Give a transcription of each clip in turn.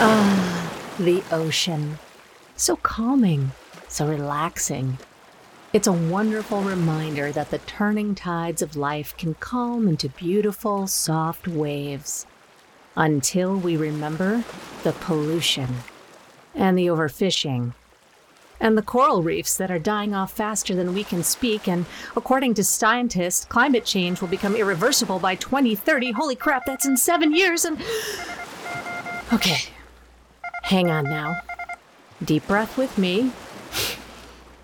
Ah, the ocean. So calming, so relaxing. It's a wonderful reminder that the turning tides of life can calm into beautiful, soft waves. Until we remember the pollution and the overfishing and the coral reefs that are dying off faster than we can speak. And according to scientists, climate change will become irreversible by 2030. Holy crap, that's in seven years. And. Okay, hang on now. Deep breath with me.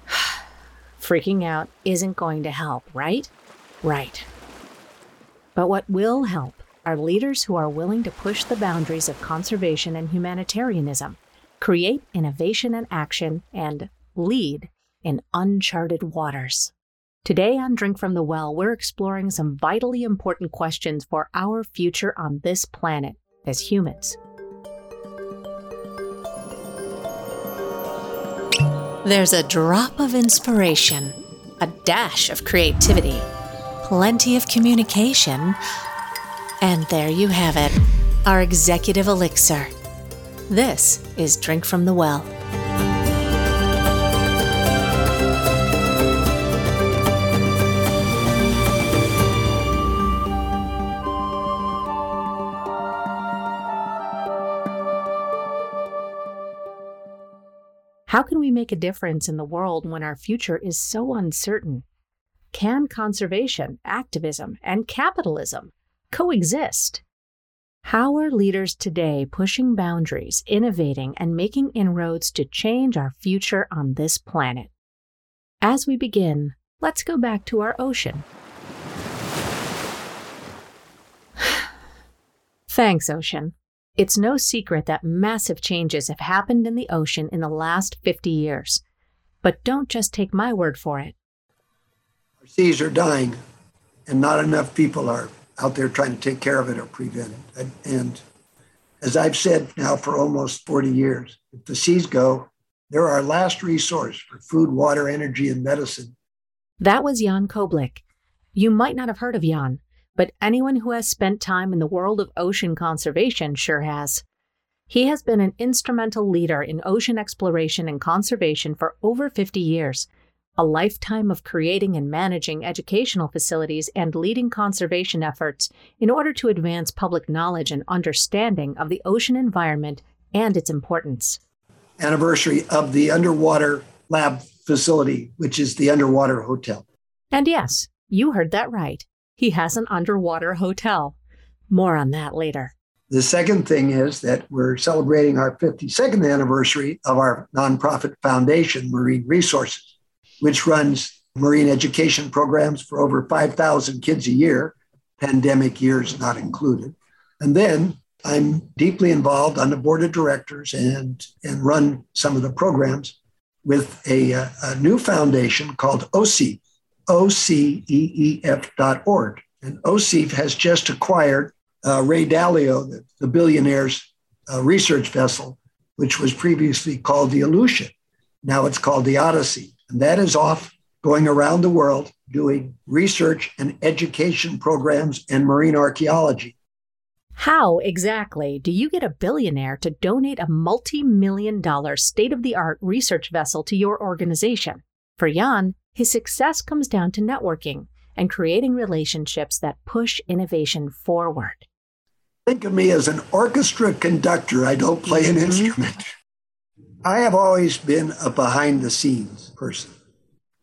Freaking out isn't going to help, right? Right. But what will help are leaders who are willing to push the boundaries of conservation and humanitarianism create innovation and action, and lead in uncharted waters. Today on Drink from the Well, we're exploring some vitally important questions for our future on this planet as humans. There's a drop of inspiration, a dash of creativity, plenty of communication, and there you have it, our executive elixir. This is Drink from the Well. How can we make a difference in the world when our future is so uncertain? Can conservation, activism, and capitalism coexist? How are leaders today pushing boundaries, innovating, and making inroads to change our future on this planet? As we begin, let's go back to our ocean. Thanks, ocean. It's no secret that massive changes have happened in the ocean in the last 50 years. But don't just take my word for it. Our seas are dying, and not enough people are out there trying to take care of it or prevent it. And as I've said now for almost 40 years, if the seas go, they're our last resource for food, water, energy, and medicine. That was Jan Koblick. You might not have heard of Jan, but anyone who has spent time in the world of ocean conservation sure has. He has been an instrumental leader in ocean exploration and conservation for over 50 years a lifetime of creating and managing educational facilities and leading conservation efforts in order to advance public knowledge and understanding of the ocean environment and its importance. Anniversary of the underwater lab facility, which is the underwater hotel. And yes, you heard that right. He has an underwater hotel. More on that later. The second thing is that we're celebrating our 52nd anniversary of our nonprofit foundation, Marine Resources which runs marine education programs for over 5,000 kids a year, pandemic years not included. And then I'm deeply involved on the board of directors and, and run some of the programs with a, uh, a new foundation called OCEEF, O-C-E-E-F.org. And OCEEF has just acquired uh, Ray Dalio, the, the billionaire's uh, research vessel, which was previously called the Alucia. Now it's called the Odyssey. And that is off going around the world doing research and education programs in marine archaeology. How exactly do you get a billionaire to donate a multi million dollar state of the art research vessel to your organization? For Jan, his success comes down to networking and creating relationships that push innovation forward. Think of me as an orchestra conductor. I don't play an mm-hmm. instrument. I have always been a behind the scenes person.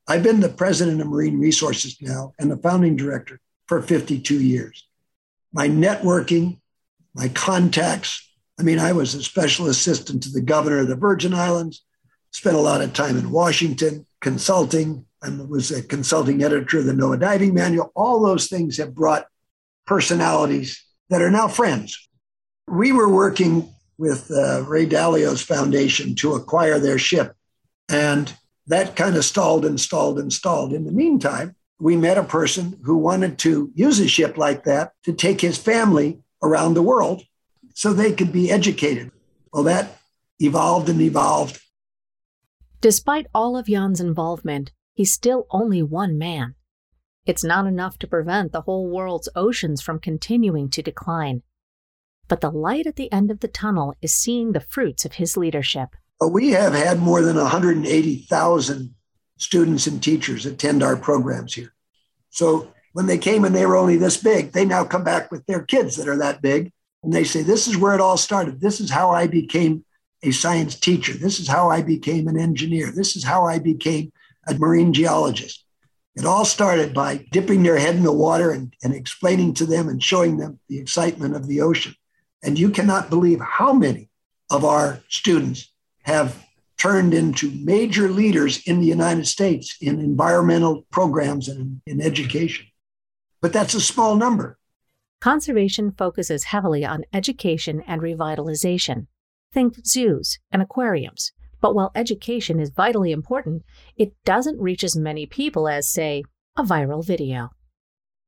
I've been the president of Marine Resources now and the founding director for 52 years. My networking, my contacts, I mean, I was a special assistant to the governor of the Virgin Islands, spent a lot of time in Washington consulting. I was a consulting editor of the NOAA Diving Manual. All those things have brought personalities that are now friends. We were working with uh, Ray Dalio's foundation to acquire their ship. And that kind of stalled and stalled and stalled. In the meantime, we met a person who wanted to use a ship like that to take his family around the world so they could be educated. Well, that evolved and evolved. Despite all of Jan's involvement, he's still only one man. It's not enough to prevent the whole world's oceans from continuing to decline. But the light at the end of the tunnel is seeing the fruits of his leadership. We have had more than 180,000 students and teachers attend our programs here. So when they came and they were only this big, they now come back with their kids that are that big. And they say, This is where it all started. This is how I became a science teacher. This is how I became an engineer. This is how I became a marine geologist. It all started by dipping their head in the water and, and explaining to them and showing them the excitement of the ocean. And you cannot believe how many of our students have turned into major leaders in the United States in environmental programs and in education. But that's a small number. Conservation focuses heavily on education and revitalization. Think zoos and aquariums. But while education is vitally important, it doesn't reach as many people as, say, a viral video.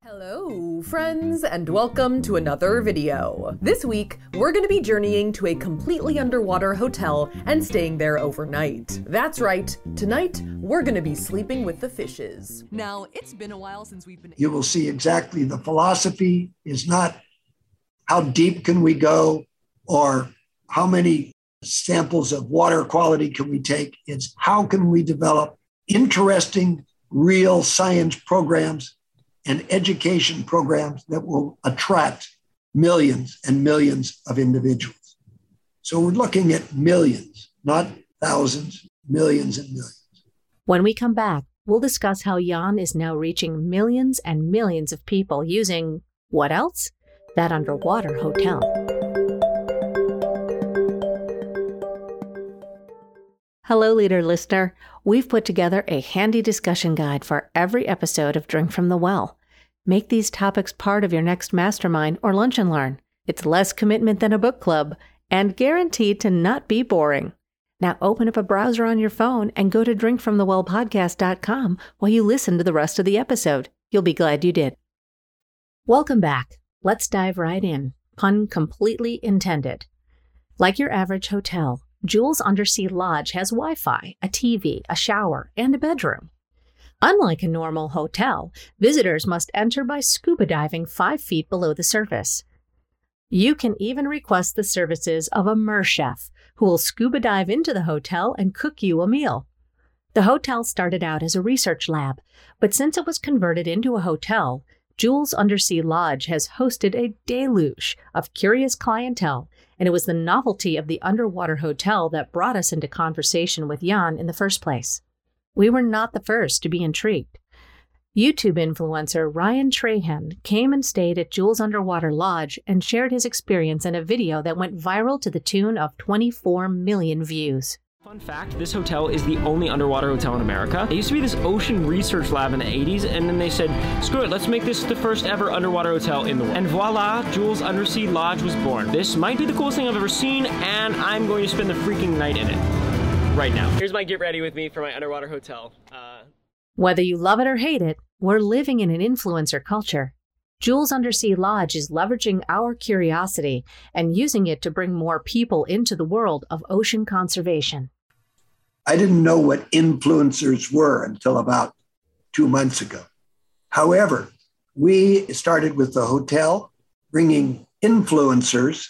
Hello, friends, and welcome to another video. This week, we're going to be journeying to a completely underwater hotel and staying there overnight. That's right, tonight, we're going to be sleeping with the fishes. Now, it's been a while since we've been. You will see exactly the philosophy is not how deep can we go or how many samples of water quality can we take, it's how can we develop interesting, real science programs and education programs that will attract millions and millions of individuals. So we're looking at millions, not thousands, millions and millions. When we come back, we'll discuss how Jan is now reaching millions and millions of people using what else? That underwater hotel. Hello, leader listener. We've put together a handy discussion guide for every episode of Drink from the Well. Make these topics part of your next mastermind or lunch and learn. It's less commitment than a book club and guaranteed to not be boring. Now open up a browser on your phone and go to drinkfromthewellpodcast.com while you listen to the rest of the episode. You'll be glad you did. Welcome back. Let's dive right in. Pun completely intended. Like your average hotel, Jules Undersea Lodge has Wi Fi, a TV, a shower, and a bedroom. Unlike a normal hotel, visitors must enter by scuba diving five feet below the surface. You can even request the services of a mer chef who will scuba dive into the hotel and cook you a meal. The hotel started out as a research lab, but since it was converted into a hotel, Jules Undersea Lodge has hosted a deluge of curious clientele and it was the novelty of the underwater hotel that brought us into conversation with Jan in the first place. We were not the first to be intrigued. YouTube influencer Ryan Trahan came and stayed at Jules Underwater Lodge and shared his experience in a video that went viral to the tune of 24 million views. Fun fact this hotel is the only underwater hotel in America. It used to be this ocean research lab in the 80s, and then they said, screw it, let's make this the first ever underwater hotel in the world. And voila, Jules Undersea Lodge was born. This might be the coolest thing I've ever seen, and I'm going to spend the freaking night in it. Right now. Here's my get ready with me for my underwater hotel. Uh... Whether you love it or hate it, we're living in an influencer culture. Jules Undersea Lodge is leveraging our curiosity and using it to bring more people into the world of ocean conservation. I didn't know what influencers were until about two months ago. However, we started with the hotel bringing influencers,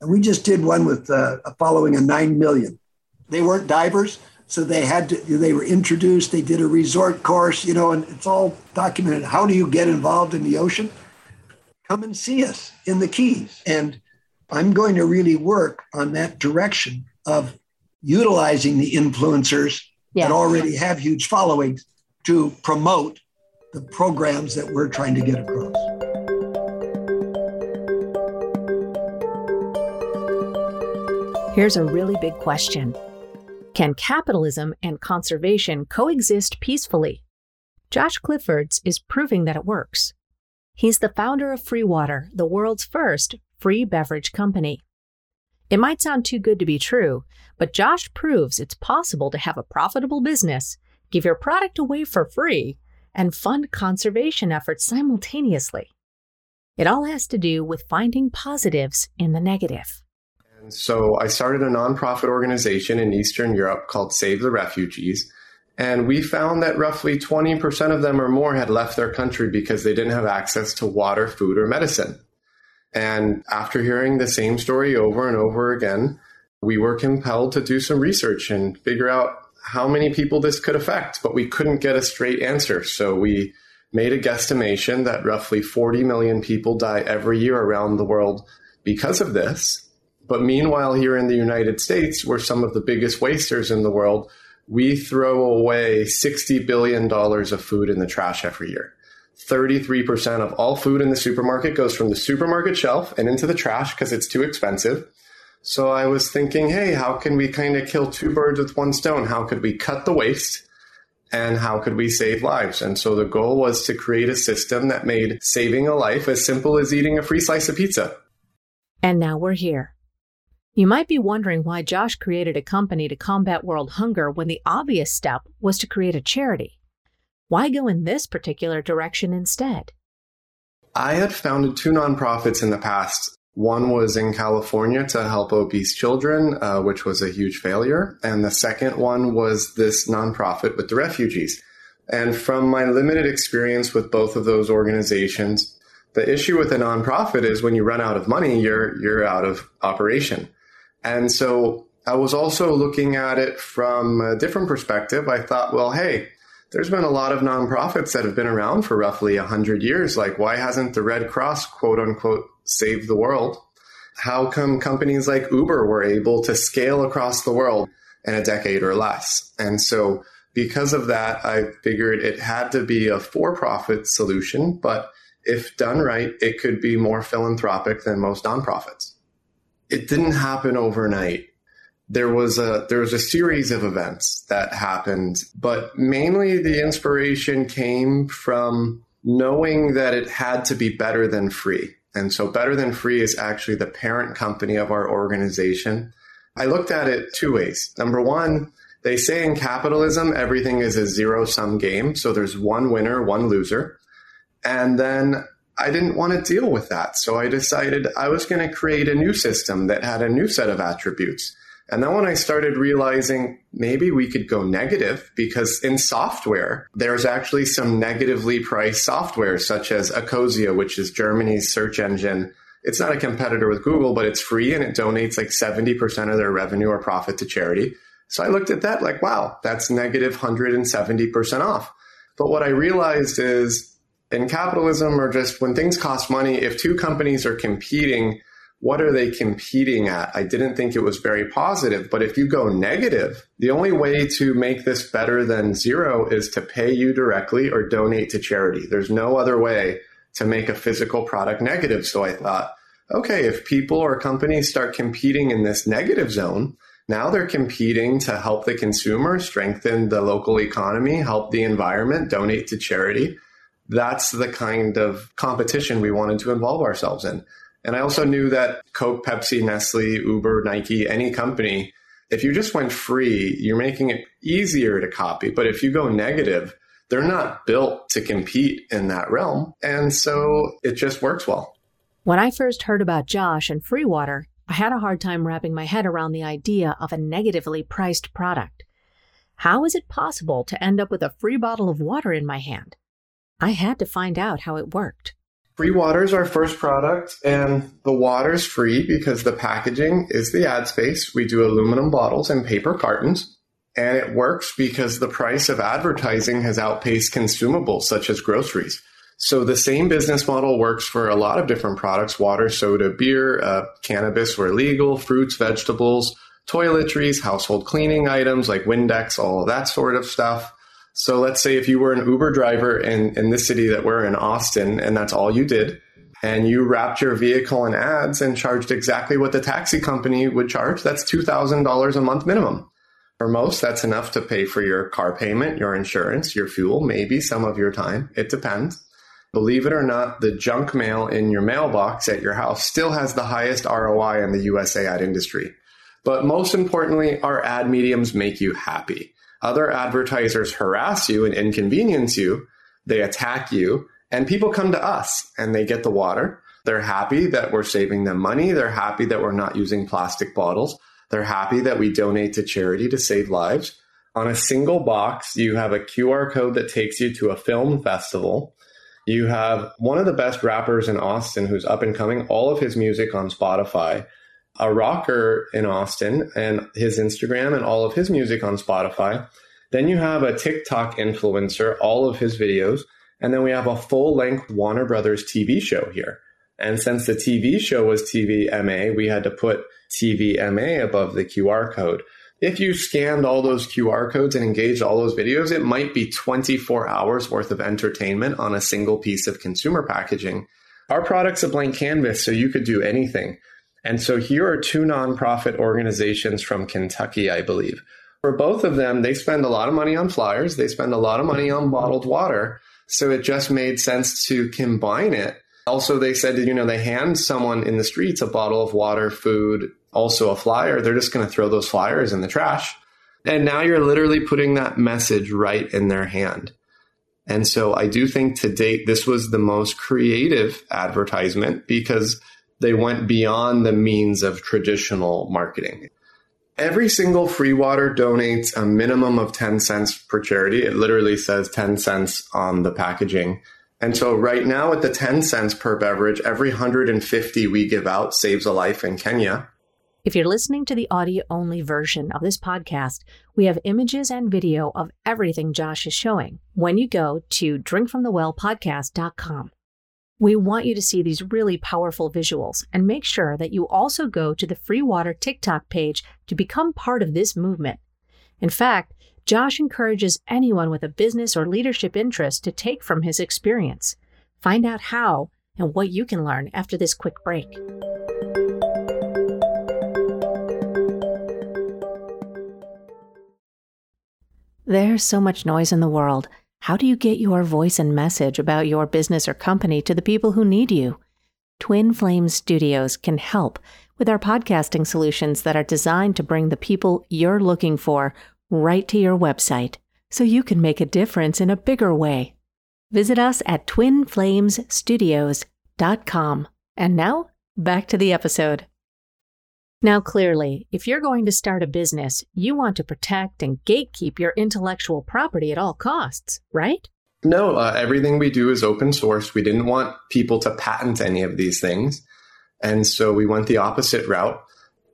and we just did one with uh, a following of 9 million. They weren't divers, so they had to, they were introduced, they did a resort course, you know, and it's all documented. How do you get involved in the ocean? Come and see us in the Keys. And I'm going to really work on that direction of utilizing the influencers yes. that already have huge followings to promote the programs that we're trying to get across. Here's a really big question Can capitalism and conservation coexist peacefully? Josh Cliffords is proving that it works. He's the founder of Freewater, the world's first free beverage company. It might sound too good to be true, but Josh proves it's possible to have a profitable business, give your product away for free, and fund conservation efforts simultaneously. It all has to do with finding positives in the negative. And so I started a nonprofit organization in Eastern Europe called Save the Refugees. And we found that roughly 20% of them or more had left their country because they didn't have access to water, food, or medicine. And after hearing the same story over and over again, we were compelled to do some research and figure out how many people this could affect, but we couldn't get a straight answer. So we made a guesstimation that roughly 40 million people die every year around the world because of this. But meanwhile, here in the United States, we're some of the biggest wasters in the world. We throw away $60 billion of food in the trash every year. 33% of all food in the supermarket goes from the supermarket shelf and into the trash because it's too expensive. So I was thinking, hey, how can we kind of kill two birds with one stone? How could we cut the waste? And how could we save lives? And so the goal was to create a system that made saving a life as simple as eating a free slice of pizza. And now we're here. You might be wondering why Josh created a company to combat world hunger when the obvious step was to create a charity. Why go in this particular direction instead? I had founded two nonprofits in the past. One was in California to help obese children, uh, which was a huge failure. And the second one was this nonprofit with the refugees. And from my limited experience with both of those organizations, the issue with a nonprofit is when you run out of money, you're, you're out of operation. And so I was also looking at it from a different perspective. I thought, well, hey, there's been a lot of nonprofits that have been around for roughly 100 years. Like, why hasn't the Red Cross, quote unquote, saved the world? How come companies like Uber were able to scale across the world in a decade or less? And so, because of that, I figured it had to be a for profit solution, but if done right, it could be more philanthropic than most nonprofits. It didn't happen overnight there was a there was a series of events that happened, but mainly the inspiration came from knowing that it had to be better than free. And so better than free is actually the parent company of our organization. I looked at it two ways. Number one, they say in capitalism everything is a zero sum game, so there's one winner, one loser. And then I didn't want to deal with that. So I decided I was going to create a new system that had a new set of attributes and then when I started realizing maybe we could go negative because in software, there's actually some negatively priced software such as Ecosia, which is Germany's search engine. It's not a competitor with Google, but it's free and it donates like 70% of their revenue or profit to charity. So I looked at that like, wow, that's negative 170% off. But what I realized is in capitalism or just when things cost money, if two companies are competing, what are they competing at? I didn't think it was very positive. But if you go negative, the only way to make this better than zero is to pay you directly or donate to charity. There's no other way to make a physical product negative. So I thought, okay, if people or companies start competing in this negative zone, now they're competing to help the consumer, strengthen the local economy, help the environment, donate to charity. That's the kind of competition we wanted to involve ourselves in. And I also knew that Coke, Pepsi, Nestle, Uber, Nike, any company, if you just went free, you're making it easier to copy. But if you go negative, they're not built to compete in that realm. And so it just works well. When I first heard about Josh and free water, I had a hard time wrapping my head around the idea of a negatively priced product. How is it possible to end up with a free bottle of water in my hand? I had to find out how it worked. Free water is our first product, and the water is free because the packaging is the ad space. We do aluminum bottles and paper cartons, and it works because the price of advertising has outpaced consumables such as groceries. So the same business model works for a lot of different products water, soda, beer, uh, cannabis were legal, fruits, vegetables, toiletries, household cleaning items like Windex, all that sort of stuff. So let's say if you were an Uber driver in, in this city that we're in, Austin, and that's all you did, and you wrapped your vehicle in ads and charged exactly what the taxi company would charge, that's $2,000 a month minimum. For most, that's enough to pay for your car payment, your insurance, your fuel, maybe some of your time. It depends. Believe it or not, the junk mail in your mailbox at your house still has the highest ROI in the USA ad industry. But most importantly, our ad mediums make you happy. Other advertisers harass you and inconvenience you. They attack you and people come to us and they get the water. They're happy that we're saving them money. They're happy that we're not using plastic bottles. They're happy that we donate to charity to save lives. On a single box, you have a QR code that takes you to a film festival. You have one of the best rappers in Austin who's up and coming, all of his music on Spotify. A rocker in Austin and his Instagram and all of his music on Spotify. Then you have a TikTok influencer, all of his videos. And then we have a full length Warner Brothers TV show here. And since the TV show was TVMA, we had to put TVMA above the QR code. If you scanned all those QR codes and engaged all those videos, it might be 24 hours worth of entertainment on a single piece of consumer packaging. Our product's a blank canvas, so you could do anything. And so here are two nonprofit organizations from Kentucky, I believe. For both of them, they spend a lot of money on flyers, they spend a lot of money on bottled water. So it just made sense to combine it also, they said that, you know, they hand someone in the streets a bottle of water, food, also a flyer. They're just going to throw those flyers in the trash. And now you're literally putting that message right in their hand. And so I do think to date, this was the most creative advertisement because they went beyond the means of traditional marketing. Every single free water donates a minimum of 10 cents per charity. It literally says 10 cents on the packaging. And so right now at the 10 cents per beverage, every 150 we give out saves a life in Kenya. If you're listening to the audio only version of this podcast, we have images and video of everything Josh is showing when you go to drinkfromthewellpodcast.com. We want you to see these really powerful visuals and make sure that you also go to the Free Water TikTok page to become part of this movement. In fact, Josh encourages anyone with a business or leadership interest to take from his experience. Find out how and what you can learn after this quick break. There's so much noise in the world. How do you get your voice and message about your business or company to the people who need you? Twin Flame Studios can help with our podcasting solutions that are designed to bring the people you're looking for right to your website so you can make a difference in a bigger way. Visit us at twinflamesstudios.com. And now, back to the episode. Now, clearly, if you're going to start a business, you want to protect and gatekeep your intellectual property at all costs, right? No, uh, everything we do is open source. We didn't want people to patent any of these things. And so we went the opposite route.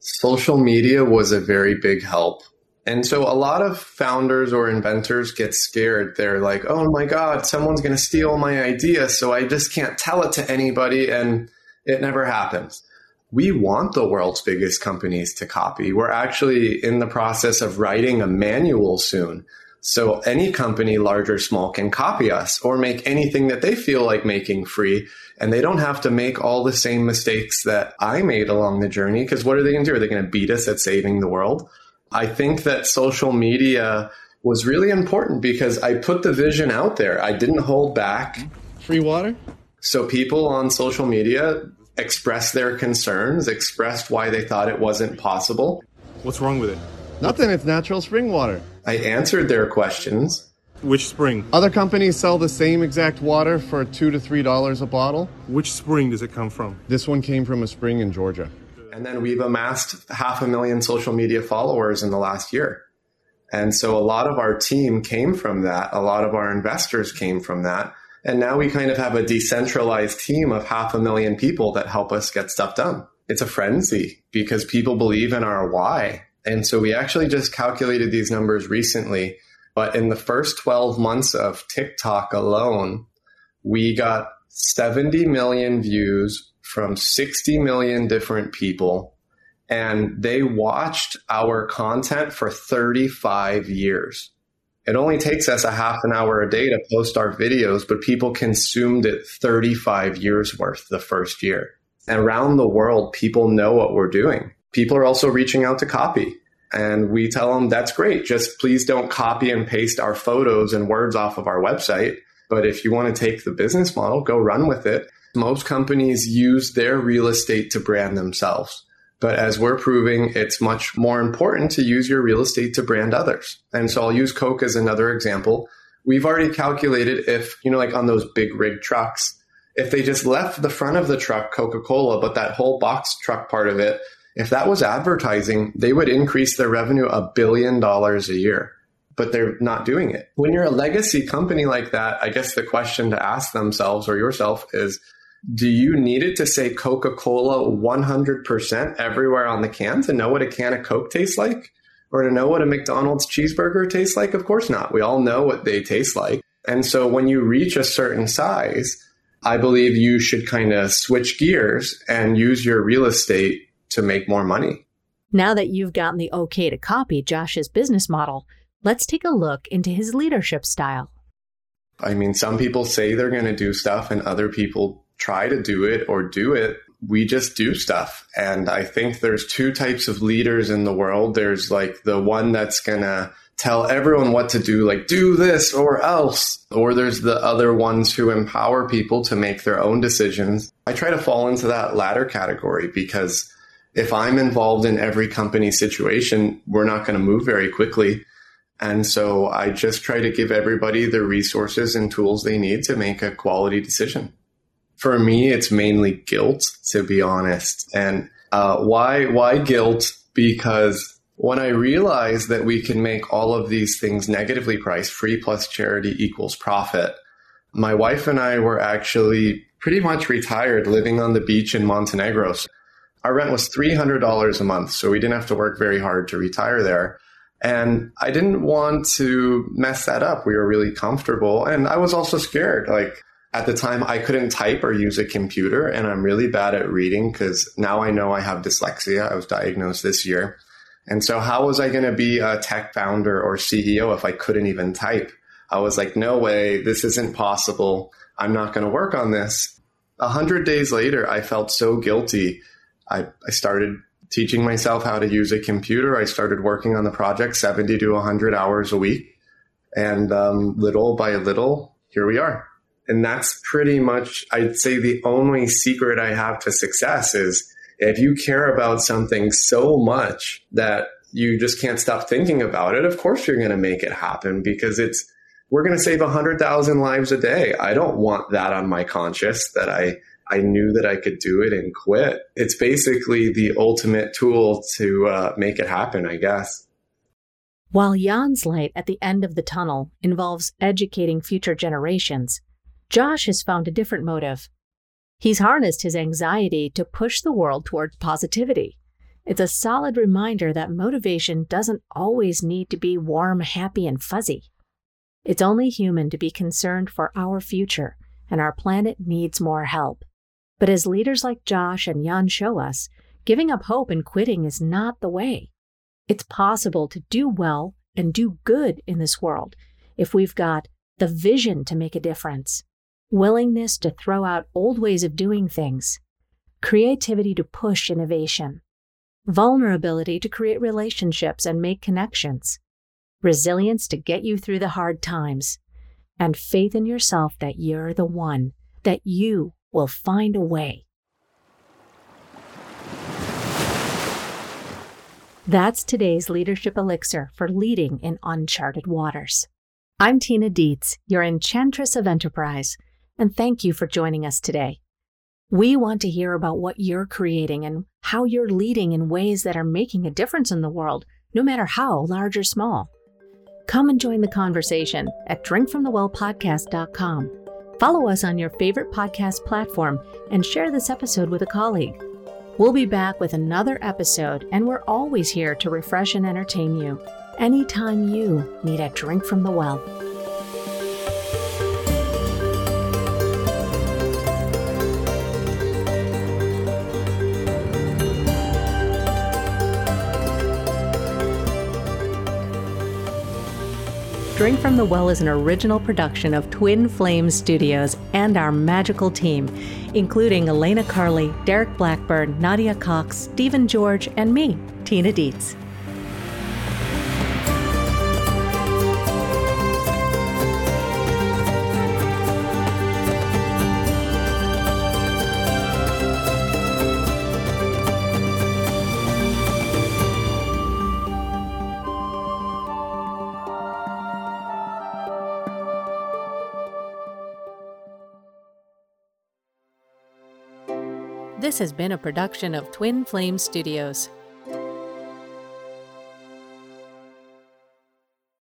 Social media was a very big help and so a lot of founders or inventors get scared. They're like, oh my God, someone's going to steal my idea. So I just can't tell it to anybody. And it never happens. We want the world's biggest companies to copy. We're actually in the process of writing a manual soon. So any company, large or small, can copy us or make anything that they feel like making free. And they don't have to make all the same mistakes that I made along the journey. Because what are they going to do? Are they going to beat us at saving the world? I think that social media was really important because I put the vision out there. I didn't hold back. Free water? So people on social media expressed their concerns, expressed why they thought it wasn't possible. What's wrong with it? Nothing, it's natural spring water. I answered their questions. Which spring? Other companies sell the same exact water for two to three dollars a bottle. Which spring does it come from? This one came from a spring in Georgia. And then we've amassed half a million social media followers in the last year. And so a lot of our team came from that. A lot of our investors came from that. And now we kind of have a decentralized team of half a million people that help us get stuff done. It's a frenzy because people believe in our why. And so we actually just calculated these numbers recently. But in the first 12 months of TikTok alone, we got 70 million views from 60 million different people and they watched our content for 35 years. It only takes us a half an hour a day to post our videos, but people consumed it 35 years worth the first year. And around the world, people know what we're doing. People are also reaching out to copy. And we tell them that's great. Just please don't copy and paste our photos and words off of our website. But if you want to take the business model, go run with it. Most companies use their real estate to brand themselves. But as we're proving, it's much more important to use your real estate to brand others. And so I'll use Coke as another example. We've already calculated if, you know, like on those big rig trucks, if they just left the front of the truck Coca Cola, but that whole box truck part of it, if that was advertising, they would increase their revenue a billion dollars a year. but they're not doing it. When you're a legacy company like that, I guess the question to ask themselves or yourself is do you need it to say Coca Cola 100% everywhere on the can to know what a can of Coke tastes like? Or to know what a McDonald's cheeseburger tastes like? Of course not. We all know what they taste like. And so when you reach a certain size, I believe you should kind of switch gears and use your real estate to make more money. Now that you've gotten the okay to copy Josh's business model, let's take a look into his leadership style. I mean, some people say they're going to do stuff and other people try to do it or do it. We just do stuff. And I think there's two types of leaders in the world. There's like the one that's going to tell everyone what to do, like do this or else. Or there's the other ones who empower people to make their own decisions. I try to fall into that latter category because if I'm involved in every company situation, we're not going to move very quickly. And so I just try to give everybody the resources and tools they need to make a quality decision. For me, it's mainly guilt, to be honest. And uh, why why guilt? Because when I realized that we can make all of these things negatively priced, free plus charity equals profit, my wife and I were actually pretty much retired living on the beach in Montenegro. Our rent was $300 a month, so we didn't have to work very hard to retire there. And I didn't want to mess that up. We were really comfortable. And I was also scared. Like at the time, I couldn't type or use a computer, and I'm really bad at reading because now I know I have dyslexia. I was diagnosed this year. And so, how was I going to be a tech founder or CEO if I couldn't even type? I was like, no way, this isn't possible. I'm not going to work on this. A hundred days later, I felt so guilty. I, I started teaching myself how to use a computer. I started working on the project 70 to 100 hours a week. And um, little by little, here we are. And that's pretty much, I'd say, the only secret I have to success is if you care about something so much that you just can't stop thinking about it, of course you're going to make it happen because it's, we're going to save 100,000 lives a day. I don't want that on my conscience that I, I knew that I could do it and quit. It's basically the ultimate tool to uh, make it happen, I guess. While Jan's light at the end of the tunnel involves educating future generations, Josh has found a different motive He's harnessed his anxiety to push the world toward positivity. It's a solid reminder that motivation doesn't always need to be warm, happy, and fuzzy. It's only human to be concerned for our future, and our planet needs more help. But as leaders like Josh and Jan show us, giving up hope and quitting is not the way. It's possible to do well and do good in this world if we've got the vision to make a difference willingness to throw out old ways of doing things, creativity to push innovation, vulnerability to create relationships and make connections, resilience to get you through the hard times, and faith in yourself that you're the one, that you will find a way. That's today's leadership elixir for leading in uncharted waters. I'm Tina Dietz, your enchantress of enterprise and thank you for joining us today. We want to hear about what you're creating and how you're leading in ways that are making a difference in the world, no matter how large or small. Come and join the conversation at drinkfromthewellpodcast.com. Follow us on your favorite podcast platform and share this episode with a colleague. We'll be back with another episode, and we're always here to refresh and entertain you anytime you need a drink from the well. Drink from the Well is an original production of Twin Flame Studios and our magical team, including Elena Carley, Derek Blackburn, Nadia Cox, Stephen George, and me, Tina Dietz. This has been a production of Twin Flame Studios.